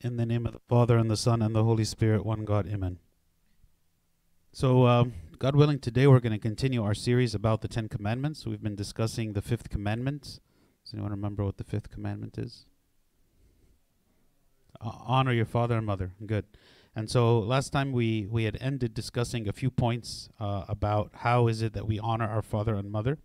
In the name of the Father, and the Son, and the Holy Spirit, one God, amen. So, um, God willing, today we're going to continue our series about the Ten Commandments. We've been discussing the fifth commandment. Does anyone remember what the fifth commandment is? Uh, honor your father and mother. Good. And so last time we, we had ended discussing a few points uh, about how is it that we honor our father and mother.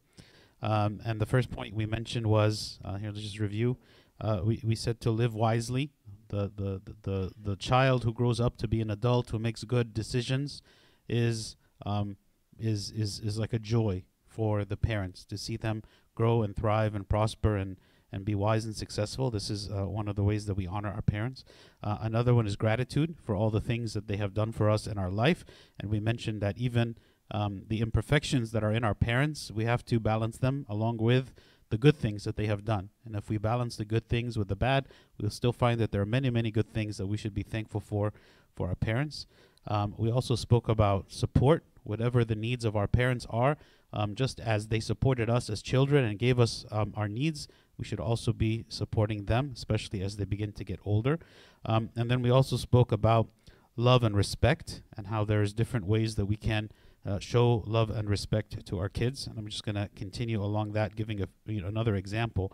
Um, and the first point we mentioned was uh, here, let's just review. Uh, we, we said to live wisely. The, the, the, the, child who grows up to be an adult who makes good decisions is, um, is, is, is like a joy for the parents to see them grow and thrive and prosper and, and be wise and successful. This is uh, one of the ways that we honor our parents. Uh, another one is gratitude for all the things that they have done for us in our life. And we mentioned that even um, the imperfections that are in our parents, we have to balance them along with the good things that they have done. And if we balance the good things with the bad, we'll still find that there are many, many good things that we should be thankful for for our parents. Um, we also spoke about support, whatever the needs of our parents are. Um, just as they supported us as children and gave us um, our needs, we should also be supporting them, especially as they begin to get older. Um, and then we also spoke about love and respect and how there's different ways that we can uh, show love and respect to our kids. And I'm just going to continue along that, giving a, you know, another example.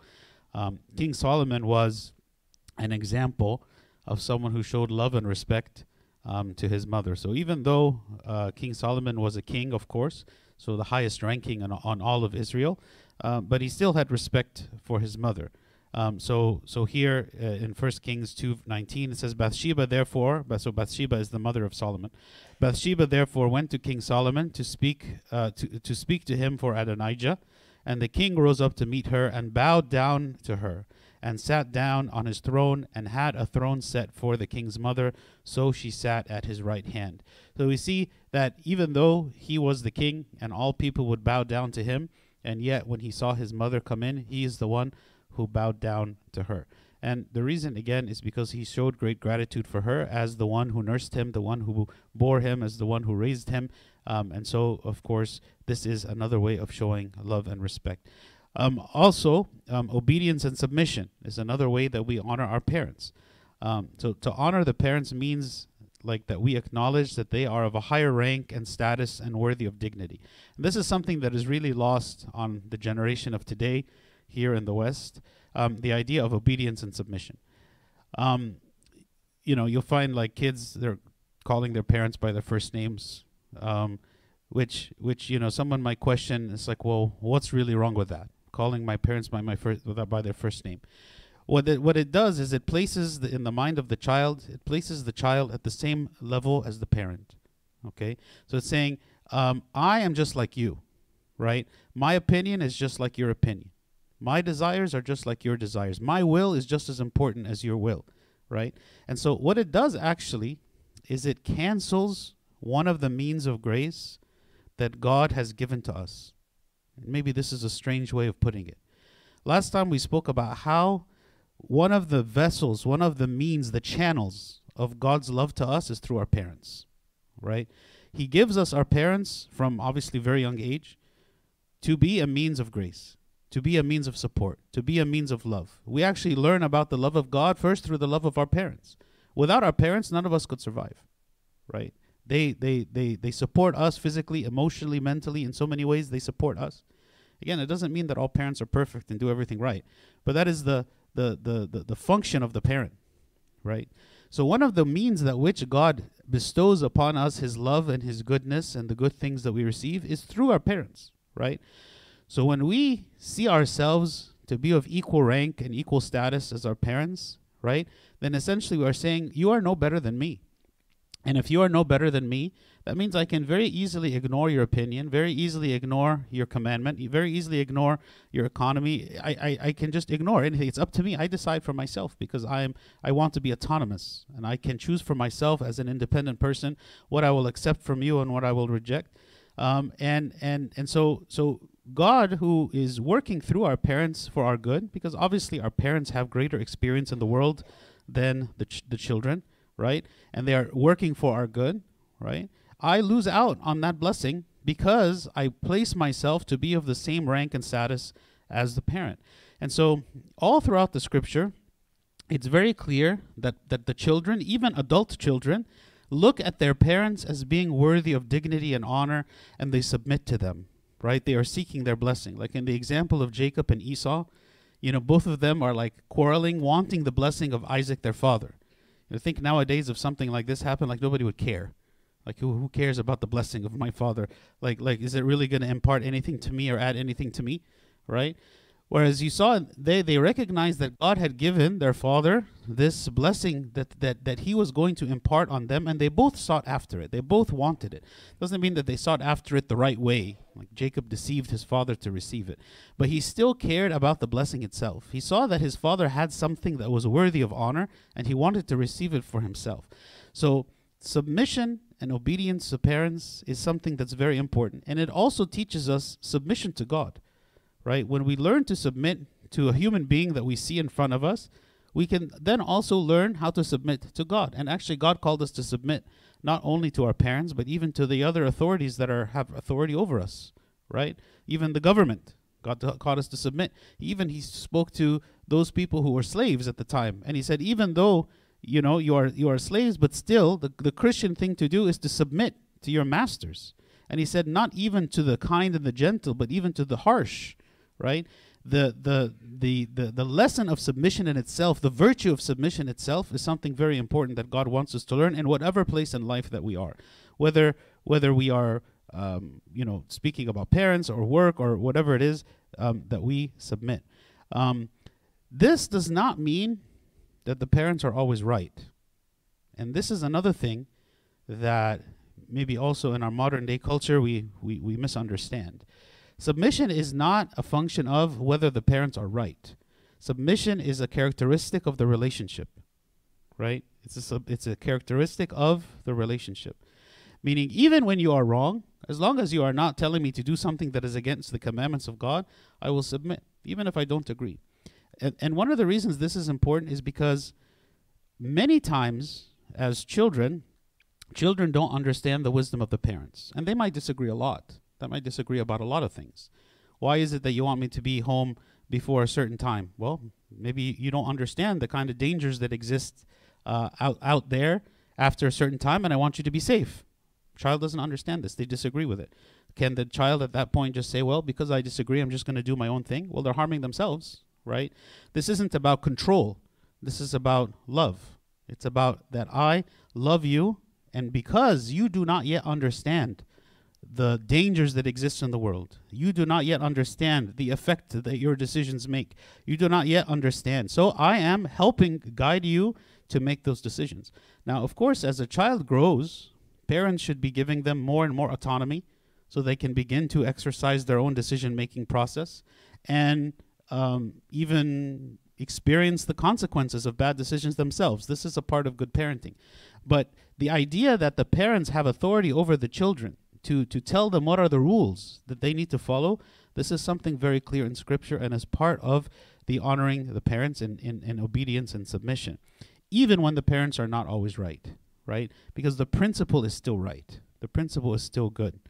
Um, King Solomon was an example of someone who showed love and respect um, to his mother. So even though uh, King Solomon was a king, of course, so the highest ranking on, on all of Israel, uh, but he still had respect for his mother. Um, so, so here uh, in First Kings two nineteen it says Bathsheba therefore, so Bathsheba is the mother of Solomon. Bathsheba therefore went to King Solomon to speak uh, to to speak to him for Adonijah, and the king rose up to meet her and bowed down to her and sat down on his throne and had a throne set for the king's mother, so she sat at his right hand. So we see that even though he was the king and all people would bow down to him, and yet when he saw his mother come in, he is the one who bowed down to her. And the reason, again, is because he showed great gratitude for her as the one who nursed him, the one who bore him, as the one who raised him. Um, and so, of course, this is another way of showing love and respect. Um, also, um, obedience and submission is another way that we honor our parents. Um, so, to honor the parents means like that we acknowledge that they are of a higher rank and status and worthy of dignity. And this is something that is really lost on the generation of today here in the West, um, the idea of obedience and submission. Um, you know, you'll find like kids they're calling their parents by their first names, um, which which you know someone might question. It's like, well, what's really wrong with that? Calling my parents by my first by their first name. What it, what it does is it places the, in the mind of the child, it places the child at the same level as the parent. Okay, so it's saying, um, I am just like you, right? My opinion is just like your opinion. My desires are just like your desires. My will is just as important as your will, right? And so what it does actually is it cancels one of the means of grace that God has given to us. Maybe this is a strange way of putting it. Last time we spoke about how one of the vessels, one of the means, the channels of God's love to us is through our parents, right? He gives us our parents from obviously very young age to be a means of grace to be a means of support, to be a means of love. We actually learn about the love of God first through the love of our parents. Without our parents, none of us could survive, right? They, they, they, they support us physically, emotionally, mentally, in so many ways. They support us. Again, it doesn't mean that all parents are perfect and do everything right, but that is the, the, the, the, the function of the parent, right? So, one of the means that which God bestows upon us his love and his goodness and the good things that we receive is through our parents, right? So when we see ourselves to be of equal rank and equal status as our parents, right? Then essentially we are saying, You are no better than me. And if you are no better than me, that means I can very easily ignore your opinion, very easily ignore your commandment, very easily ignore your economy. I, I, I can just ignore anything. It's up to me. I decide for myself because I am I want to be autonomous and I can choose for myself as an independent person what I will accept from you and what I will reject. Um, and and and so so God who is working through our parents for our good, because obviously our parents have greater experience in the world than the, ch- the children, right? And they are working for our good, right? I lose out on that blessing because I place myself to be of the same rank and status as the parent. And so, all throughout the scripture, it's very clear that, that the children, even adult children, look at their parents as being worthy of dignity and honor and they submit to them, right? They are seeking their blessing. Like in the example of Jacob and Esau, you know, both of them are like quarreling, wanting the blessing of Isaac, their father. I think nowadays, if something like this happened, like nobody would care. Like who, who cares about the blessing of my father? Like like is it really going to impart anything to me or add anything to me, right? Whereas Esau they they recognized that God had given their father this blessing that that that he was going to impart on them, and they both sought after it. They both wanted it. Doesn't mean that they sought after it the right way. Like Jacob deceived his father to receive it, but he still cared about the blessing itself. He saw that his father had something that was worthy of honor, and he wanted to receive it for himself. So submission and obedience to parents is something that's very important, and it also teaches us submission to God right? When we learn to submit to a human being that we see in front of us, we can then also learn how to submit to God. And actually, God called us to submit not only to our parents, but even to the other authorities that are have authority over us, right? Even the government. God t- called us to submit. Even He spoke to those people who were slaves at the time, and He said, even though you know you are you are slaves, but still the the Christian thing to do is to submit to your masters. And He said, not even to the kind and the gentle, but even to the harsh right? The, the, the, the, the lesson of submission in itself, the virtue of submission itself, is something very important that God wants us to learn in whatever place in life that we are. Whether, whether we are, um, you know, speaking about parents or work or whatever it is um, that we submit. Um, this does not mean that the parents are always right. And this is another thing that maybe also in our modern day culture we, we, we misunderstand. Submission is not a function of whether the parents are right. Submission is a characteristic of the relationship, right? It's a sub, it's a characteristic of the relationship. Meaning, even when you are wrong, as long as you are not telling me to do something that is against the commandments of God, I will submit, even if I don't agree. And, and one of the reasons this is important is because many times, as children, children don't understand the wisdom of the parents, and they might disagree a lot that might disagree about a lot of things. Why is it that you want me to be home before a certain time? Well, maybe you don't understand the kind of dangers that exist uh, out out there after a certain time, and I want you to be safe. Child doesn't understand this; they disagree with it. Can the child at that point just say, "Well, because I disagree, I'm just going to do my own thing"? Well, they're harming themselves, right? This isn't about control. This is about love. It's about that I love you, and because you do not yet understand the dangers that exist in the world. You do not yet understand the effect that your decisions make. You do not yet understand. So I am helping guide you to make those decisions. Now, of course, as a child grows, parents should be giving them more and more autonomy so they can begin to exercise their own decision making process and um, even experience the consequences of bad decisions themselves. This is a part of good parenting. But the idea that the parents have authority over the children to, to tell them what are the rules that they need to follow, this is something very clear in Scripture and as part of the honoring the parents in, in, in obedience and submission, even when the parents are not always right, right? Because the principle is still right, the principle is still good.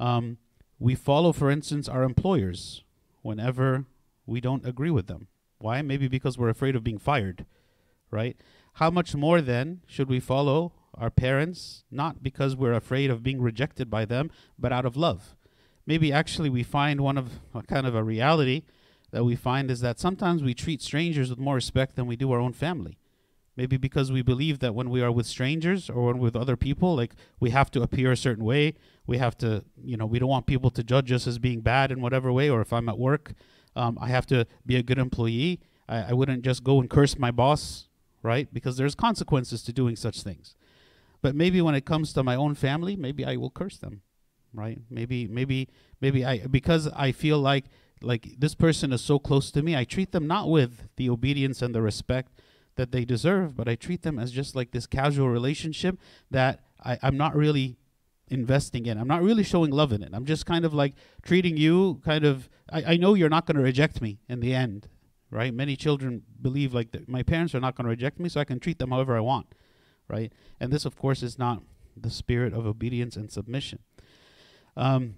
Um, we follow, for instance, our employers whenever we don't agree with them. Why? Maybe because we're afraid of being fired, right? How much more then should we follow our parents, not because we're afraid of being rejected by them, but out of love. Maybe actually we find one of a kind of a reality that we find is that sometimes we treat strangers with more respect than we do our own family. Maybe because we believe that when we are with strangers or when with other people, like we have to appear a certain way. We have to, you know, we don't want people to judge us as being bad in whatever way. Or if I'm at work, um, I have to be a good employee. I, I wouldn't just go and curse my boss, right? Because there's consequences to doing such things. But maybe when it comes to my own family, maybe I will curse them, right? Maybe maybe maybe I because I feel like like this person is so close to me, I treat them not with the obedience and the respect that they deserve, but I treat them as just like this casual relationship that I, I'm not really investing in. I'm not really showing love in it. I'm just kind of like treating you kind of I, I know you're not going to reject me in the end, right? Many children believe like that my parents are not going to reject me, so I can treat them however I want right? And this, of course, is not the spirit of obedience and submission. Um,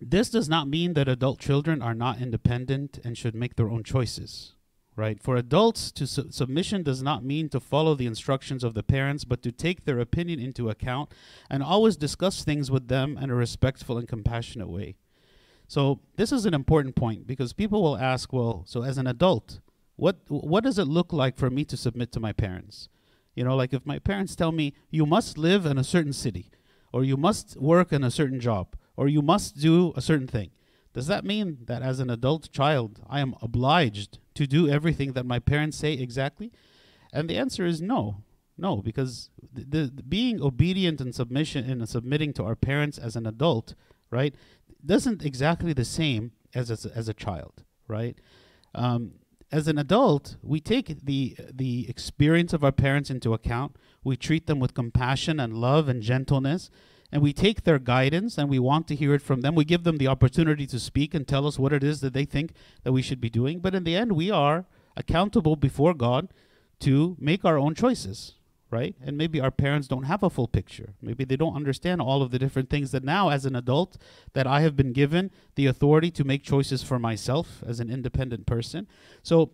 this does not mean that adult children are not independent and should make their own choices, right? For adults, to su- submission does not mean to follow the instructions of the parents, but to take their opinion into account and always discuss things with them in a respectful and compassionate way. So this is an important point because people will ask, well, so as an adult, what what does it look like for me to submit to my parents? You know, like if my parents tell me you must live in a certain city or you must work in a certain job or you must do a certain thing. Does that mean that as an adult child, I am obliged to do everything that my parents say exactly? And the answer is no. No, because the, the being obedient and submission and submitting to our parents as an adult, right, doesn't exactly the same as as, as a child, right? Um, as an adult, we take the the experience of our parents into account. We treat them with compassion and love and gentleness, and we take their guidance and we want to hear it from them. We give them the opportunity to speak and tell us what it is that they think that we should be doing. But in the end, we are accountable before God to make our own choices, right? And maybe our parents don't have a full picture. Maybe they don't understand all of the different things that now, as an adult, that I have been given the authority to make choices for myself as an independent person. So,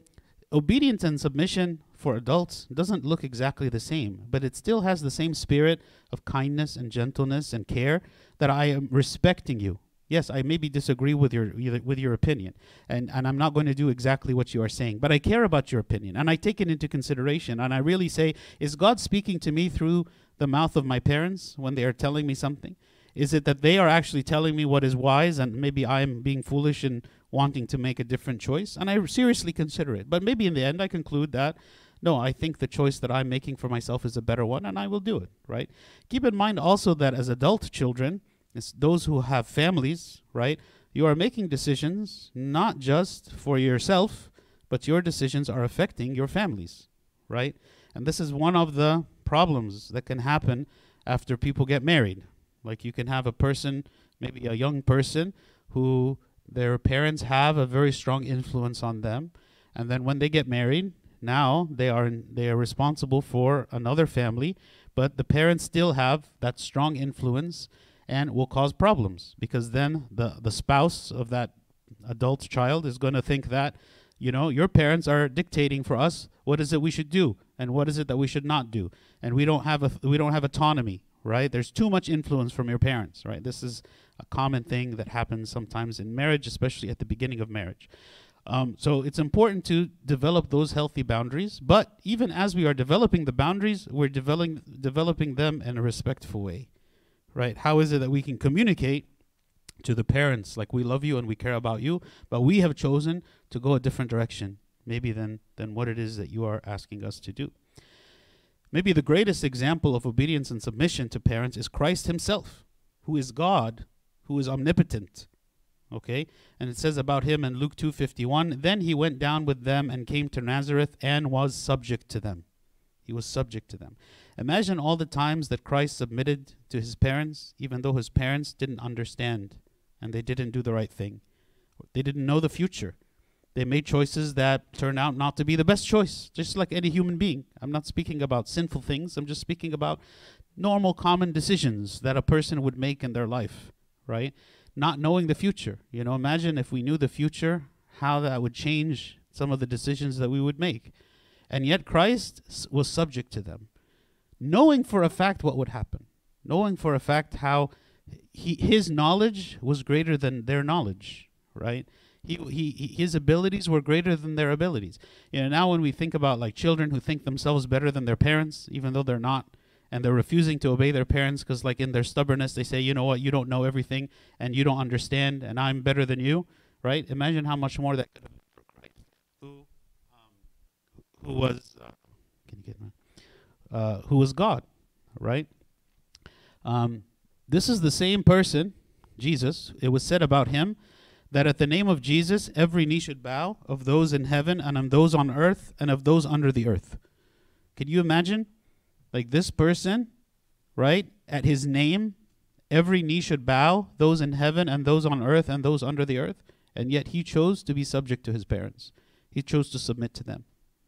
obedience and submission for adults doesn't look exactly the same, but it still has the same spirit of kindness and gentleness and care that I am respecting you. Yes, I maybe disagree with your with your opinion, and, and I'm not going to do exactly what you are saying, but I care about your opinion, and I take it into consideration, and I really say, is God speaking to me through the mouth of my parents when they are telling me something? Is it that they are actually telling me what is wise, and maybe I'm being foolish and wanting to make a different choice? And I seriously consider it, but maybe in the end I conclude that no, I think the choice that I'm making for myself is a better one, and I will do it, right? Keep in mind also that as adult children, it's those who have families, right? You are making decisions not just for yourself, but your decisions are affecting your families, right? And this is one of the problems that can happen after people get married. Like you can have a person, maybe a young person, who their parents have a very strong influence on them. And then when they get married, now they are in, they are responsible for another family, but the parents still have that strong influence and will cause problems because then the the spouse of that adult child is going to think that you know your parents are dictating for us what is it we should do and what is it that we should not do? And we don't have a we don't have autonomy right? There's too much influence from your parents right? This is a common thing that happens sometimes in marriage especially at the beginning of marriage. Um, so it's important to develop those healthy boundaries. But even as we are developing the boundaries, we're developing developing them in a respectful way, right? How is it that we can communicate to the parents like we love you and we care about you, but we have chosen to go a different direction, maybe than than what it is that you are asking us to do. Maybe the greatest example of obedience and submission to parents is Christ Himself, who is God, who is omnipotent okay and it says about him in luke 251 then he went down with them and came to nazareth and was subject to them he was subject to them imagine all the times that christ submitted to his parents even though his parents didn't understand and they didn't do the right thing. They didn't know the future. They made choices that turned out not to be the best choice just like any human being. I'm not speaking about sinful things. I'm just speaking about normal common decisions that a person would make in their life right? Not knowing the future. You know, imagine if we knew the future, how that would change some of the decisions that we would make. And yet Christ was subject to them, knowing for a fact what would happen, knowing for a fact how he, his knowledge was greater than their knowledge, right? He, he, his abilities were greater than their abilities. You know, now when we think about like children who think themselves better than their parents, even though they're not, and they're refusing to obey their parents because like in their stubbornness they say you know what you don't know everything and you don't understand and i'm better than you right imagine how much more that could have been for christ who um, who was uh, can you get my uh, who was god right um, this is the same person jesus it was said about him that at the name of jesus every knee should bow of those in heaven and of those on earth and of those under the earth can you imagine like this person, right? At his name, every knee should bow, those in heaven and those on earth and those under the earth. And yet he chose to be subject to his parents. He chose to submit to them,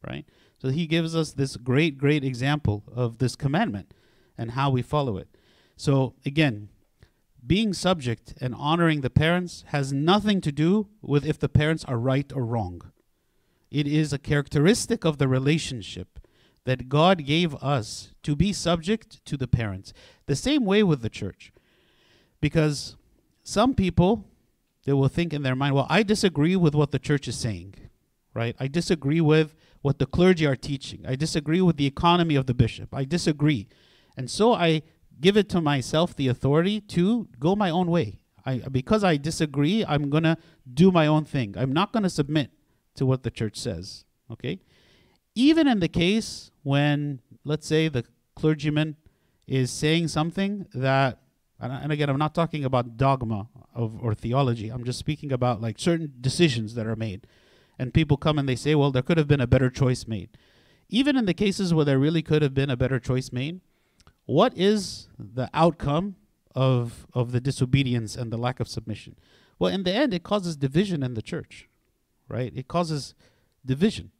right? So he gives us this great, great example of this commandment and how we follow it. So again, being subject and honoring the parents has nothing to do with if the parents are right or wrong. It is a characteristic of the relationship that God gave us to be subject to the parents. The same way with the church. Because some people they will think in their mind, well, I disagree with what the church is saying, right? I disagree with what the clergy are teaching. I disagree with the economy of the bishop. I disagree. And so I give it to myself the authority to go my own way. I, because I disagree, I'm going to do my own thing. I'm not going to submit to what the church says. Okay? Even in the case when, let's say, the clergyman is saying something that, and again, I'm not talking about dogma of or theology. I'm just speaking about like certain decisions that are made. And people come and they say, well, there could have been a better choice made. Even in the cases where there really could have been a better choice made, what is the outcome of of the disobedience and the lack of submission? Well, in the end, it causes division in the church, right? It causes division.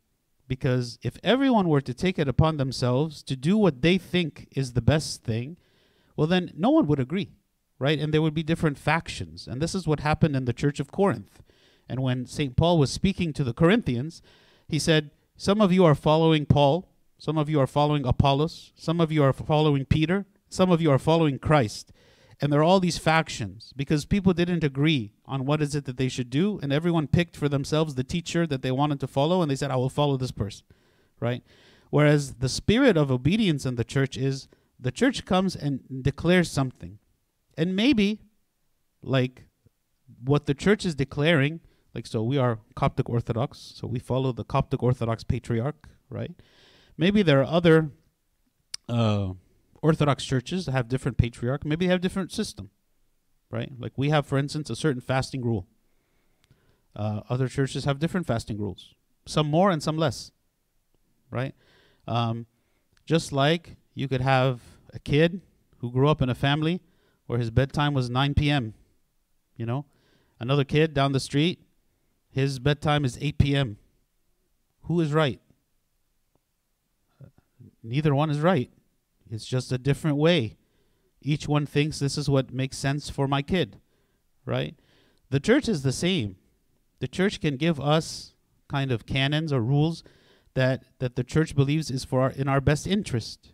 Because if everyone were to take it upon themselves to do what they think is the best thing, well, then no one would agree right? And there would be different factions. And this is what happened in the church of Corinth. And when St. Paul was speaking to the Corinthians, he said, Some of you are following Paul, some of you are following Apollos, some of you are following Peter, some of you are following Christ. And there are all these factions because people didn't agree on what is it that they should do, and everyone picked for themselves the teacher that they wanted to follow, and they said, I will follow this person, right? Whereas the spirit of obedience in the church is the church comes and declares something and maybe like what the church is declaring like so we are coptic orthodox so we follow the coptic orthodox patriarch right? Maybe there are other uh, orthodox churches that have different patriarch maybe they have different system right? Like we have for instance a certain fasting rule. Uh, other churches have different fasting rules. Some more and some less right? Um, just like you could have a kid who grew up in a family where his bedtime was 9 p.m. You know, another kid down the street, his bedtime is 8 p.m. Who is right? neither one is right. It's just a different way. Each one thinks this is what makes sense for my kid, right? The church is the same. The church can give us kind of canons or rules that that the church believes is for our, in our best interest.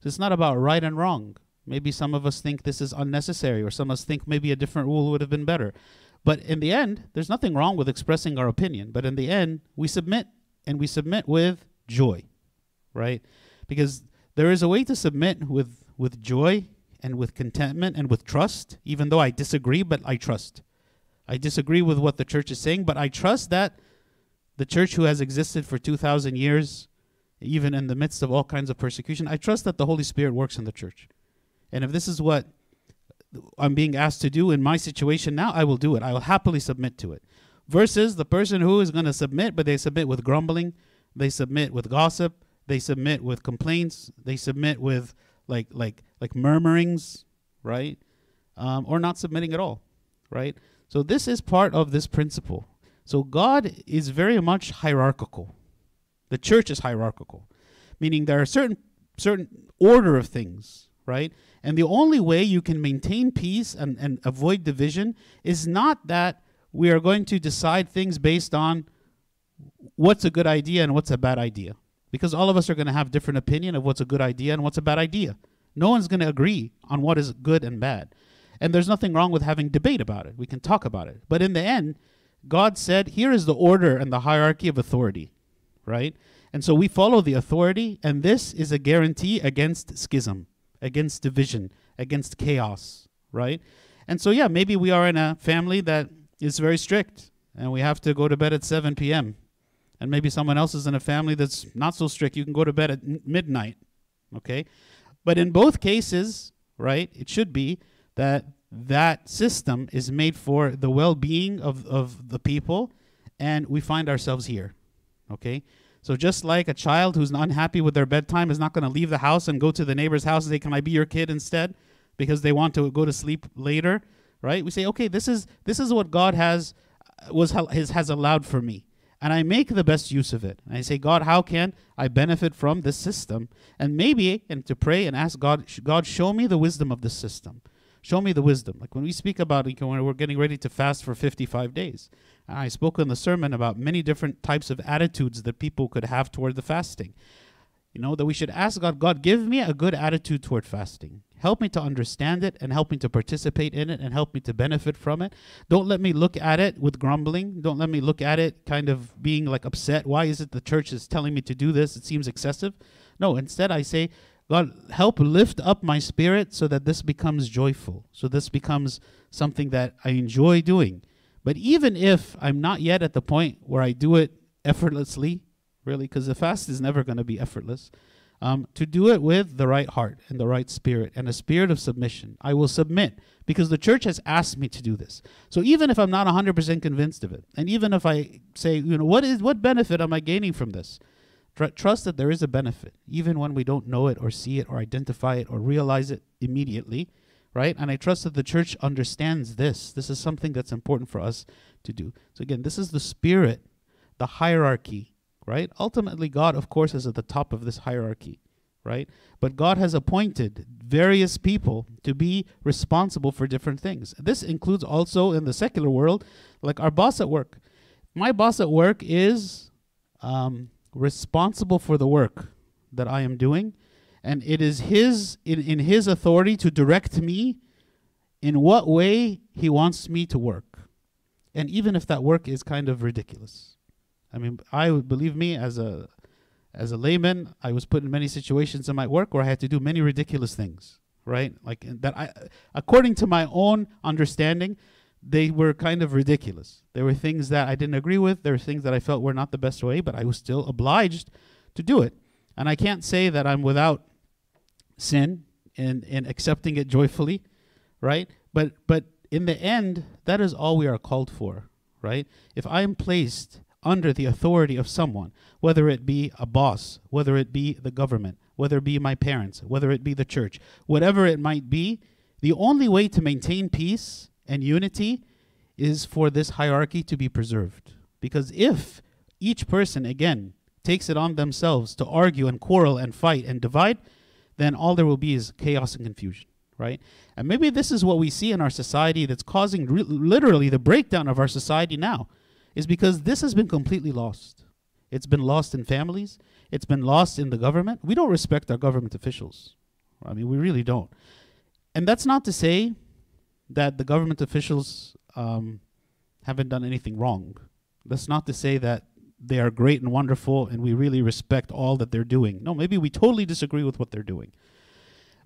So it's not about right and wrong. Maybe some of us think this is unnecessary, or some of us think maybe a different rule would have been better. But in the end, there's nothing wrong with expressing our opinion. But in the end, we submit, and we submit with joy, right? Because there is a way to submit with, with joy and with contentment and with trust, even though I disagree, but I trust. I disagree with what the church is saying, but I trust that the church who has existed for 2,000 years, even in the midst of all kinds of persecution, I trust that the Holy Spirit works in the church. And if this is what I'm being asked to do in my situation now, I will do it. I will happily submit to it. Versus the person who is going to submit, but they submit with grumbling, they submit with gossip, they submit with complaints, they submit with like like like murmurings, right? Um, or not submitting at all, right? So this is part of this principle. So God is very much hierarchical. The church is hierarchical, meaning there are certain certain order of things, right? And the only way you can maintain peace and, and avoid division is not that we are going to decide things based on what's a good idea and what's a bad idea. Because all of us are going to have different opinion of what's a good idea and what's a bad idea. No one's going to agree on what is good and bad. And there's nothing wrong with having debate about it. We can talk about it. But in the end, God said, here is the order and the hierarchy of authority, right? And so we follow the authority, and this is a guarantee against schism against division, against chaos, right? And so, yeah, maybe we are in a family that is very strict and we have to go to bed at 7 p.m. And maybe someone else is in a family that's not so strict. You can go to bed at n- midnight, okay? But in both cases, right, it should be that that system is made for the well being of, of the people, and we find ourselves here, okay? So just like a child who's unhappy with their bedtime is not going to leave the house and go to the neighbor's house and say, "Can I be your kid instead?" because they want to go to sleep later, right? We say, "Okay, this is this is what God has uh, was has, has allowed for me." And I make the best use of it. And I say, God, how can I benefit from this system? And maybe, and to pray and ask God, God, show me the wisdom of this system. Show me the wisdom. Like when we speak about when we're getting ready to fast for 55 days, I spoke in the sermon about many different types of attitudes that people could have toward the fasting. You know, that we should ask God, God, give me a good attitude toward fasting. Help me to understand it and help me to participate in it and help me to benefit from it. Don't let me look at it with grumbling. Don't let me look at it kind of being like upset. Why is it the church is telling me to do this? It seems excessive. No, instead I say, God, help lift up my spirit so that this becomes joyful. So this becomes something that I enjoy doing. But even if I'm not yet at the point where I do it effortlessly, really, because the fast is never going to be effortless, um, to do it with the right heart and the right spirit and a spirit of submission. I will submit because the church has asked me to do this. So even if I'm not 100% convinced of it, and even if I say, you know, what is what benefit am I gaining from this? Tr- trust that there is a benefit, even when we don't know it or see it or identify it or realize it immediately, right? And I trust that the church understands this. This is something that's important for us to do. So again, this is the spirit, the hierarchy right? Ultimately, God, of course, is at the top of this hierarchy, right? But God has appointed various people to be responsible for different things. This includes also in the secular world, like our boss at work. My boss at work is um, responsible for the work that I am doing, and it is his in, in his authority to direct me in what way he wants me to work. And even if that work is kind of ridiculous, I mean, I believe me as a as a layman, I was put in many situations in my work where I had to do many ridiculous things, right? Like that I according to my own understanding, they were kind of ridiculous. There were things that I didn't agree with, there were things that I felt were not the best way, but I was still obliged to do it. And I can't say that I'm without sin and, in accepting it joyfully, right? But but in the end, that is all we are called for, right? If I am placed under the authority of someone, whether it be a boss, whether it be the government, whether it be my parents, whether it be the church, whatever it might be, the only way to maintain peace and unity is for this hierarchy to be preserved. Because if each person, again, takes it on themselves to argue and quarrel and fight and divide, then all there will be is chaos and confusion, right? And maybe this is what we see in our society that's causing re- literally the breakdown of our society now is because this has been completely lost. It's been lost in families, it's been lost in the government. We don't respect our government officials. I mean, we really don't. And that's not to say that the government officials um, haven't done anything wrong. That's not to say that they are great and wonderful and we really respect all that they're doing. No, maybe we totally disagree with what they're doing.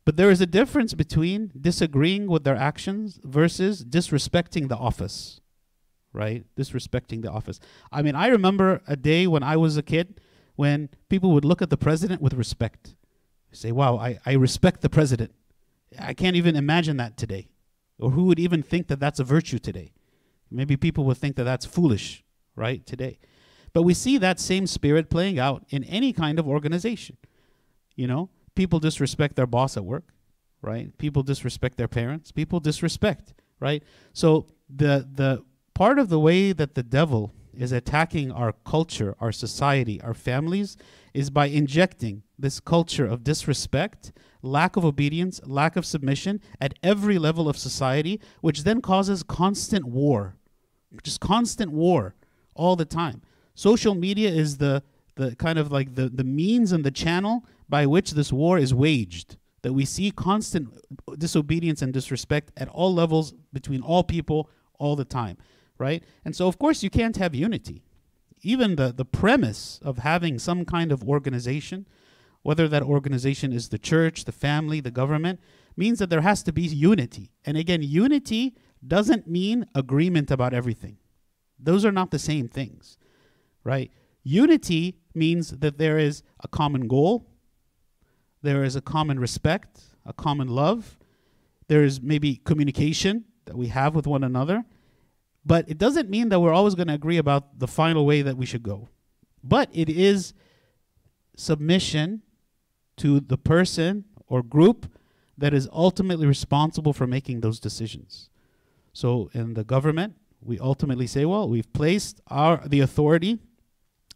But there is a difference between disagreeing with their actions versus disrespecting the office right? Disrespecting the office. I mean, I remember a day when I was a kid when people would look at the president with respect. Say, wow, I, I respect the president. I can't even imagine that today. Or who would even think that that's a virtue today? Maybe people would think that that's foolish, right, today. But we see that same spirit playing out in any kind of organization. You know, people disrespect their boss at work, right? People disrespect their parents. People disrespect, right? So the the part of the way that the devil is attacking our culture, our society, our families is by injecting this culture of disrespect, lack of obedience, lack of submission at every level of society, which then causes constant war. Just constant war all the time. Social media is the the kind of like the, the means and the channel by which this war is waged. That we see constant disobedience and disrespect at all levels between all people all the time right? And so, of course, you can't have unity. Even the, the premise of having some kind of organization, whether that organization is the church, the family, the government, means that there has to be unity. And again, unity doesn't mean agreement about everything. Those are not the same things, right? Unity means that there is a common goal, there is a common respect, a common love, there is maybe communication that we have with one another, but it doesn't mean that we're always going to agree about the final way that we should go. But it is submission to the person or group that is ultimately responsible for making those decisions. So in the government, we ultimately say, well, we've placed our the authority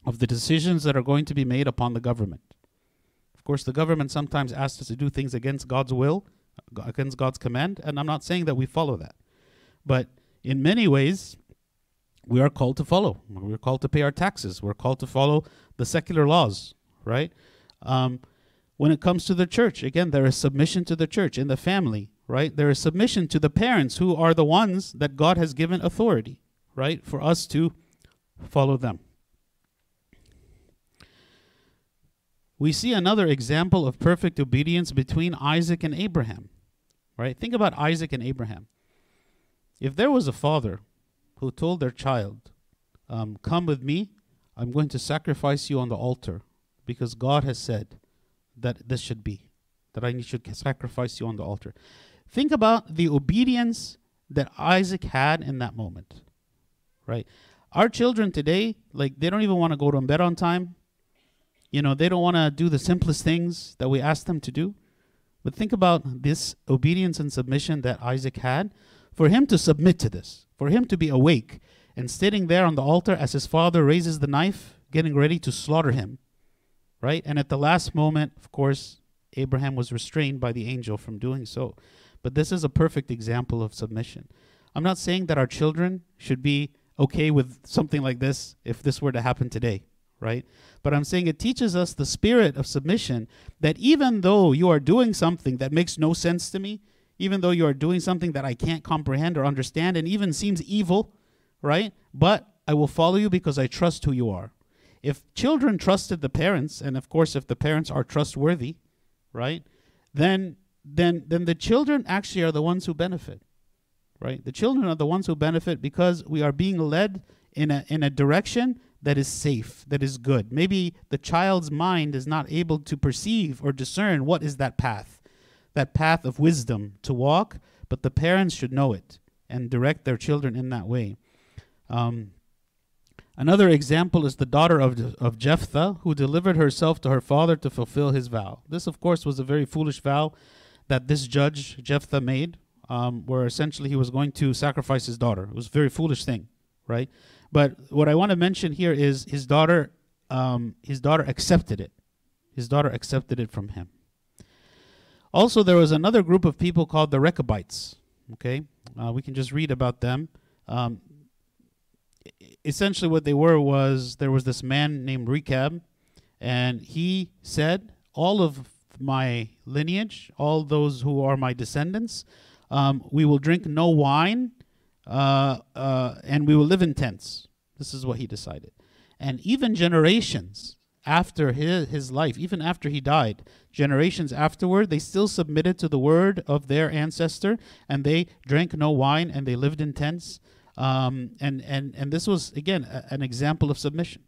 of the decisions that are going to be made upon the government. Of course, the government sometimes asks us to do things against God's will. against God's command, and I'm not saying that we follow that. But in many ways, we are called to follow. We're called to pay our taxes. We're called to follow the secular laws, right? Um, when it comes to the church, again, there is submission to the church in the family, right? There is submission to the parents who are the ones that God has given authority, right? For us to follow them. We see another example of perfect obedience between Isaac and Abraham, right? Think about Isaac and Abraham. If there was a father who told their child, um, Come with me, I'm going to sacrifice you on the altar because God has said that this should be, that I should sacrifice you on the altar. Think about the obedience that Isaac had in that moment, right? Our children today, like, they don't even want to go to bed on time. You know, they don't want to do the simplest things that we ask them to do. But think about this obedience and submission that Isaac had. For him to submit to this, for him to be awake and sitting there on the altar as his father raises the knife, getting ready to slaughter him, right? And at the last moment, of course, Abraham was restrained by the angel from doing so. But this is a perfect example of submission. I'm not saying that our children should be okay with something like this if this were to happen today, right? But I'm saying it teaches us the spirit of submission that even though you are doing something that makes no sense to me, even though you are doing something that I can't comprehend or understand and even seems evil, right? But I will follow you because I trust who you are. If children trusted the parents, and of course, if the parents are trustworthy, right, then then then the children actually are the ones who benefit, right? The children are the ones who benefit because we are being led in a in a direction that is safe, that is good. Maybe the child's mind is not able to perceive or discern what is that path, that path of wisdom to walk, but the parents should know it and direct their children in that way. Um, Another example is the daughter of, of Jephthah, who delivered herself to her father to fulfill his vow. This, of course, was a very foolish vow that this judge, Jephthah, made, um, where essentially he was going to sacrifice his daughter. It was a very foolish thing, right? But what I want to mention here is his daughter, um, his daughter accepted it. His daughter accepted it from him. Also, there was another group of people called the Rechabites. Okay, uh, we can just read about them. Um, essentially what they were was there was this man named Rechab, and he said, All of my lineage, all those who are my descendants, um, we will drink no wine, uh, uh, and we will live in tents. This is what he decided. And even generations after his, his life, even after he died, generations afterward, they still submitted to the word of their ancestor, and they drank no wine, and they lived in tents. Um, and, and, and this was, again, a, an example of submission.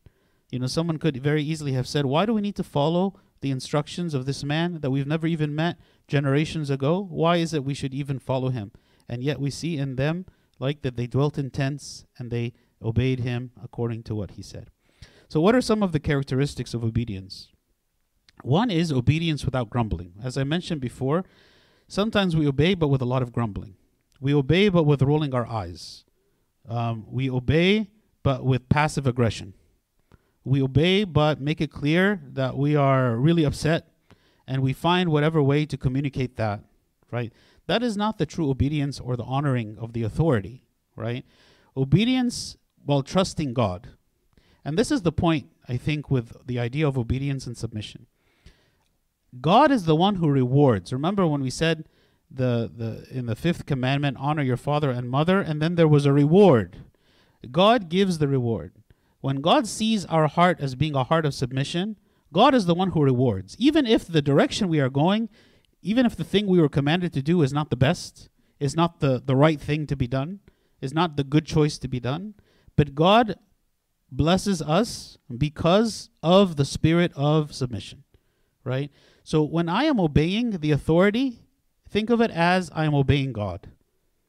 You know, someone could very easily have said, Why do we need to follow the instructions of this man that we've never even met generations ago? Why is it we should even follow him? And yet we see in them, like that they dwelt in tents and they obeyed him according to what he said. So, what are some of the characteristics of obedience? One is obedience without grumbling. As I mentioned before, sometimes we obey but with a lot of grumbling. We obey but with rolling our eyes. Um, we obey, but with passive aggression. We obey, but make it clear that we are really upset, and we find whatever way to communicate that, right? That is not the true obedience or the honoring of the authority, right? Obedience while trusting God. And this is the point, I think, with the idea of obedience and submission. God is the one who rewards. Remember when we said the the in the fifth commandment honor your father and mother and then there was a reward god gives the reward when god sees our heart as being a heart of submission god is the one who rewards even if the direction we are going even if the thing we were commanded to do is not the best is not the the right thing to be done is not the good choice to be done but god blesses us because of the spirit of submission right so when i am obeying the authority Think of it as I am obeying God.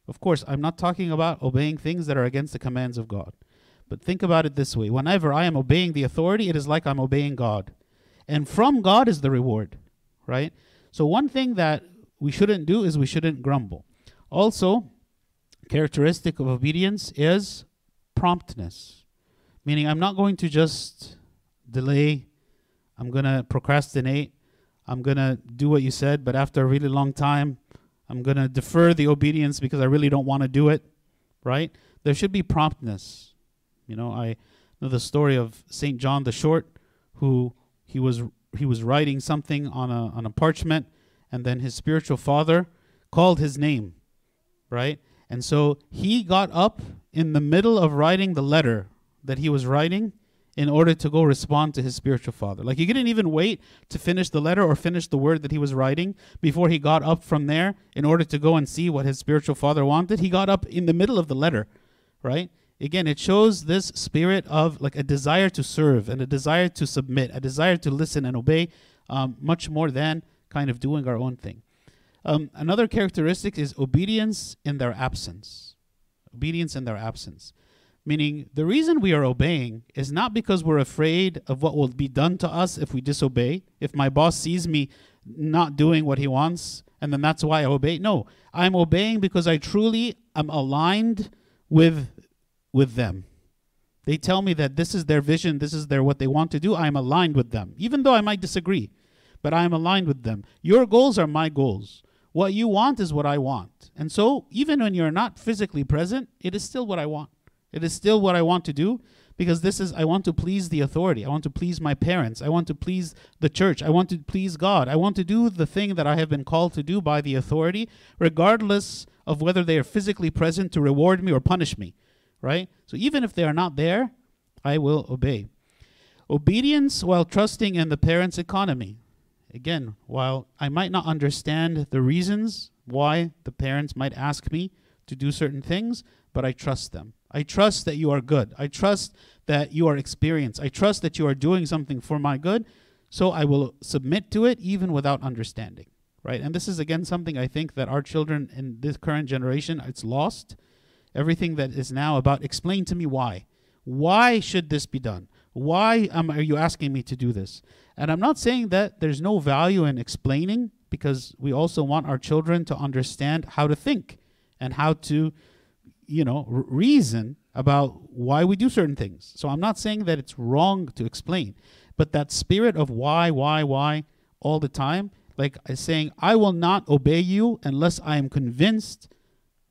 Of course, I'm not talking about obeying things that are against the commands of God. But think about it this way whenever I am obeying the authority, it is like I'm obeying God. And from God is the reward, right? So, one thing that we shouldn't do is we shouldn't grumble. Also, characteristic of obedience is promptness, meaning I'm not going to just delay, I'm going to procrastinate, I'm going to do what you said, but after a really long time, I'm going to defer the obedience because I really don't want to do it, right? There should be promptness. You know, I know the story of St. John the Short who he was he was writing something on a on a parchment and then his spiritual father called his name, right? And so he got up in the middle of writing the letter that he was writing in order to go respond to his spiritual father. Like he didn't even wait to finish the letter or finish the word that he was writing before he got up from there in order to go and see what his spiritual father wanted. He got up in the middle of the letter, right? Again, it shows this spirit of like a desire to serve and a desire to submit, a desire to listen and obey, um, much more than kind of doing our own thing. Um, another characteristic is obedience in their absence. Obedience in their absence. Meaning, the reason we are obeying is not because we're afraid of what will be done to us if we disobey. If my boss sees me not doing what he wants, and then that's why I obey. No, I'm obeying because I truly am aligned with with them. They tell me that this is their vision, this is their what they want to do. I am aligned with them, even though I might disagree, but I am aligned with them. Your goals are my goals. What you want is what I want. And so, even when you're not physically present, it is still what I want. It is still what I want to do because this is, I want to please the authority. I want to please my parents. I want to please the church. I want to please God. I want to do the thing that I have been called to do by the authority, regardless of whether they are physically present to reward me or punish me, right? So, even if they are not there, I will obey. Obedience while trusting in the parent's economy. Again, while I might not understand the reasons why the parents might ask me to do certain things, but I trust them. I trust that you are good. I trust that you are experienced. I trust that you are doing something for my good, so I will submit to it even without understanding. Right? And this is again something I think that our children in this current generation it's lost. Everything that is now about explain to me why. Why should this be done? Why am, are you asking me to do this? And I'm not saying that there's no value in explaining because we also want our children to understand how to think and how to, you know, r- reason about why we do certain things. So I'm not saying that it's wrong to explain, but that spirit of why, why, why all the time, like saying, I will not obey you unless I am convinced,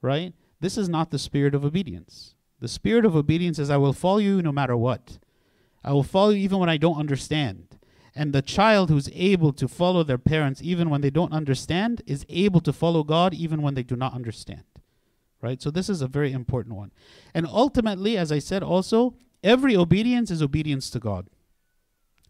right? This is not the spirit of obedience. The spirit of obedience is, I will follow you no matter what. I will follow you even when I don't understand. And the child who's able to follow their parents even when they don't understand is able to follow God even when they do not understand. Right? So this is a very important one. And ultimately, as I said also, every obedience is obedience to God.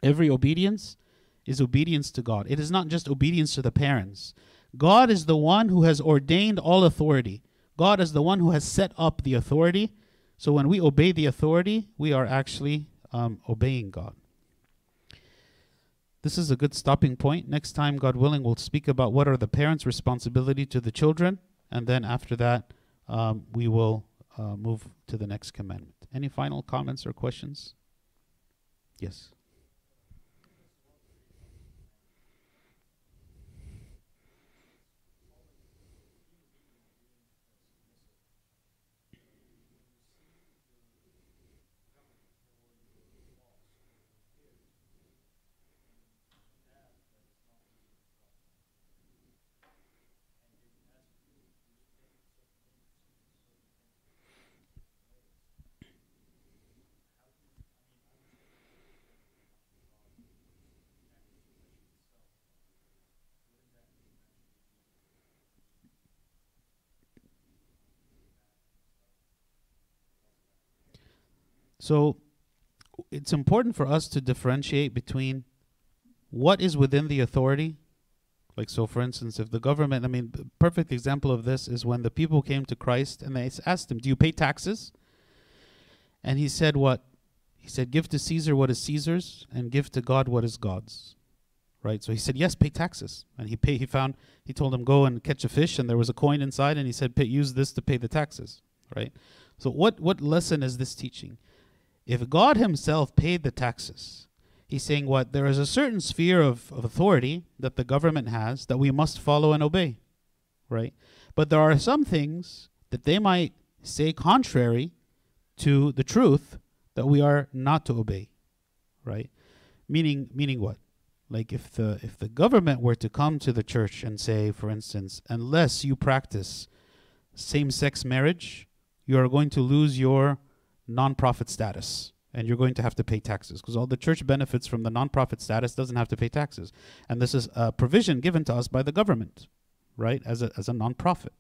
Every obedience is obedience to God. It is not just obedience to the parents. God is the one who has ordained all authority. God is the one who has set up the authority. So when we obey the authority, we are actually um, obeying God. This is a good stopping point. Next time, God willing, we'll speak about what are the parents' responsibility to the children, and then after that, um, we will uh, move to the next commandment. Any final comments or questions? Yes. So it's important for us to differentiate between what is within the authority. Like, so for instance, if the government, I mean, perfect example of this is when the people came to Christ and they asked him, Do you pay taxes? And he said, What? He said, Give to Caesar what is Caesar's and give to God what is God's. Right? So he said, Yes, pay taxes. And he pay, he found, he told him, Go and catch a fish, and there was a coin inside, and he said, Use this to pay the taxes. Right? So, what, what lesson is this teaching? If God Himself paid the taxes, He's saying what? There is a certain sphere of, of authority that the government has that we must follow and obey, right? But there are some things that they might say contrary to the truth that we are not to obey, right? Meaning, meaning what? like if the if the government were to come to the church and say, for instance, unless you practice same-sex marriage, you are going to lose your nonprofit status and you're going to have to pay taxes because all the church benefits from the nonprofit status doesn't have to pay taxes. And this is a provision given to us by the government right as a as a nonprofit.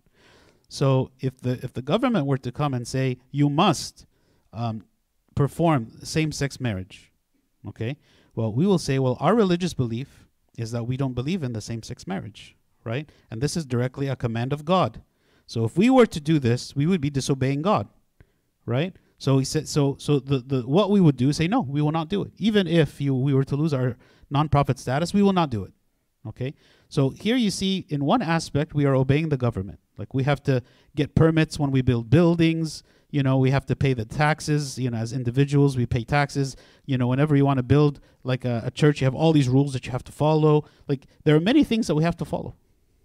So if the if the government were to come and say you must um, perform same-sex marriage okay well we will say well our religious belief is that we don't believe in the same-sex marriage right? And this is directly a command of god. So if we were to do this we would be disobeying god right so he said, so so the, the what we would do is say no, we will not do it. Even if you we were to lose our nonprofit status, we will not do it. Okay. So here you see, in one aspect, we are obeying the government. Like we have to get permits when we build buildings. You know, we have to pay the taxes. You know, as individuals, we pay taxes. You know, whenever you want to build like a, a church, you have all these rules that you have to follow. Like there are many things that we have to follow,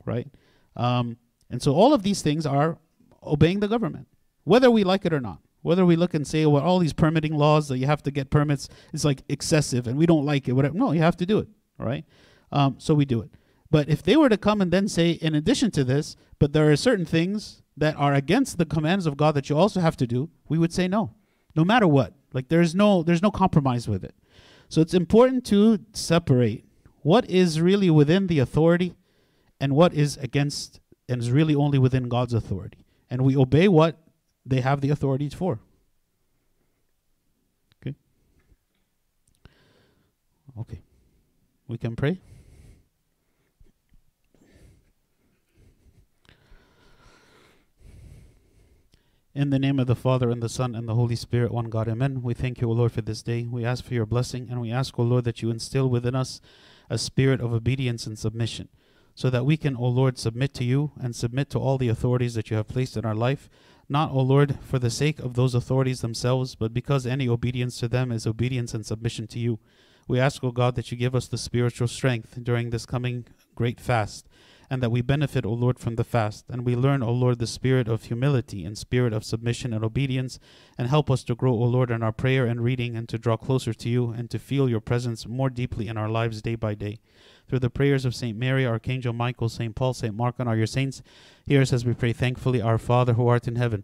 right? Um, and so all of these things are obeying the government, whether we like it or not. Whether we look and say, well, all these permitting laws that you have to get permits is like excessive and we don't like it, whatever. No, you have to do it. Right. Um, so we do it. But if they were to come and then say, in addition to this, but there are certain things that are against the commands of God that you also have to do, we would say no, no matter what. Like there's no there's no compromise with it. So it's important to separate what is really within the authority and what is against and is really only within God's authority. And we obey what they have the authorities for. Okay. Okay. We can pray. In the name of the Father, and the Son, and the Holy Spirit, one God, amen. We thank you, O Lord, for this day. We ask for your blessing, and we ask, O Lord, that you instill within us a spirit of obedience and submission, so that we can, O Lord, submit to you and submit to all the authorities that you have placed in our life, not, O Lord, for the sake of those authorities themselves, but because any obedience to them is obedience and submission to you. We ask, O God, that you give us the spiritual strength during this coming great fast, and that we benefit, O Lord, from the fast, and we learn, O Lord, the spirit of humility and spirit of submission and obedience, and help us to grow, O Lord, in our prayer and reading, and to draw closer to you, and to feel your presence more deeply in our lives day by day. Through the prayers of Saint Mary, Archangel Michael, Saint Paul, Saint Mark, and all your saints, hear us as we pray thankfully, Our Father who art in heaven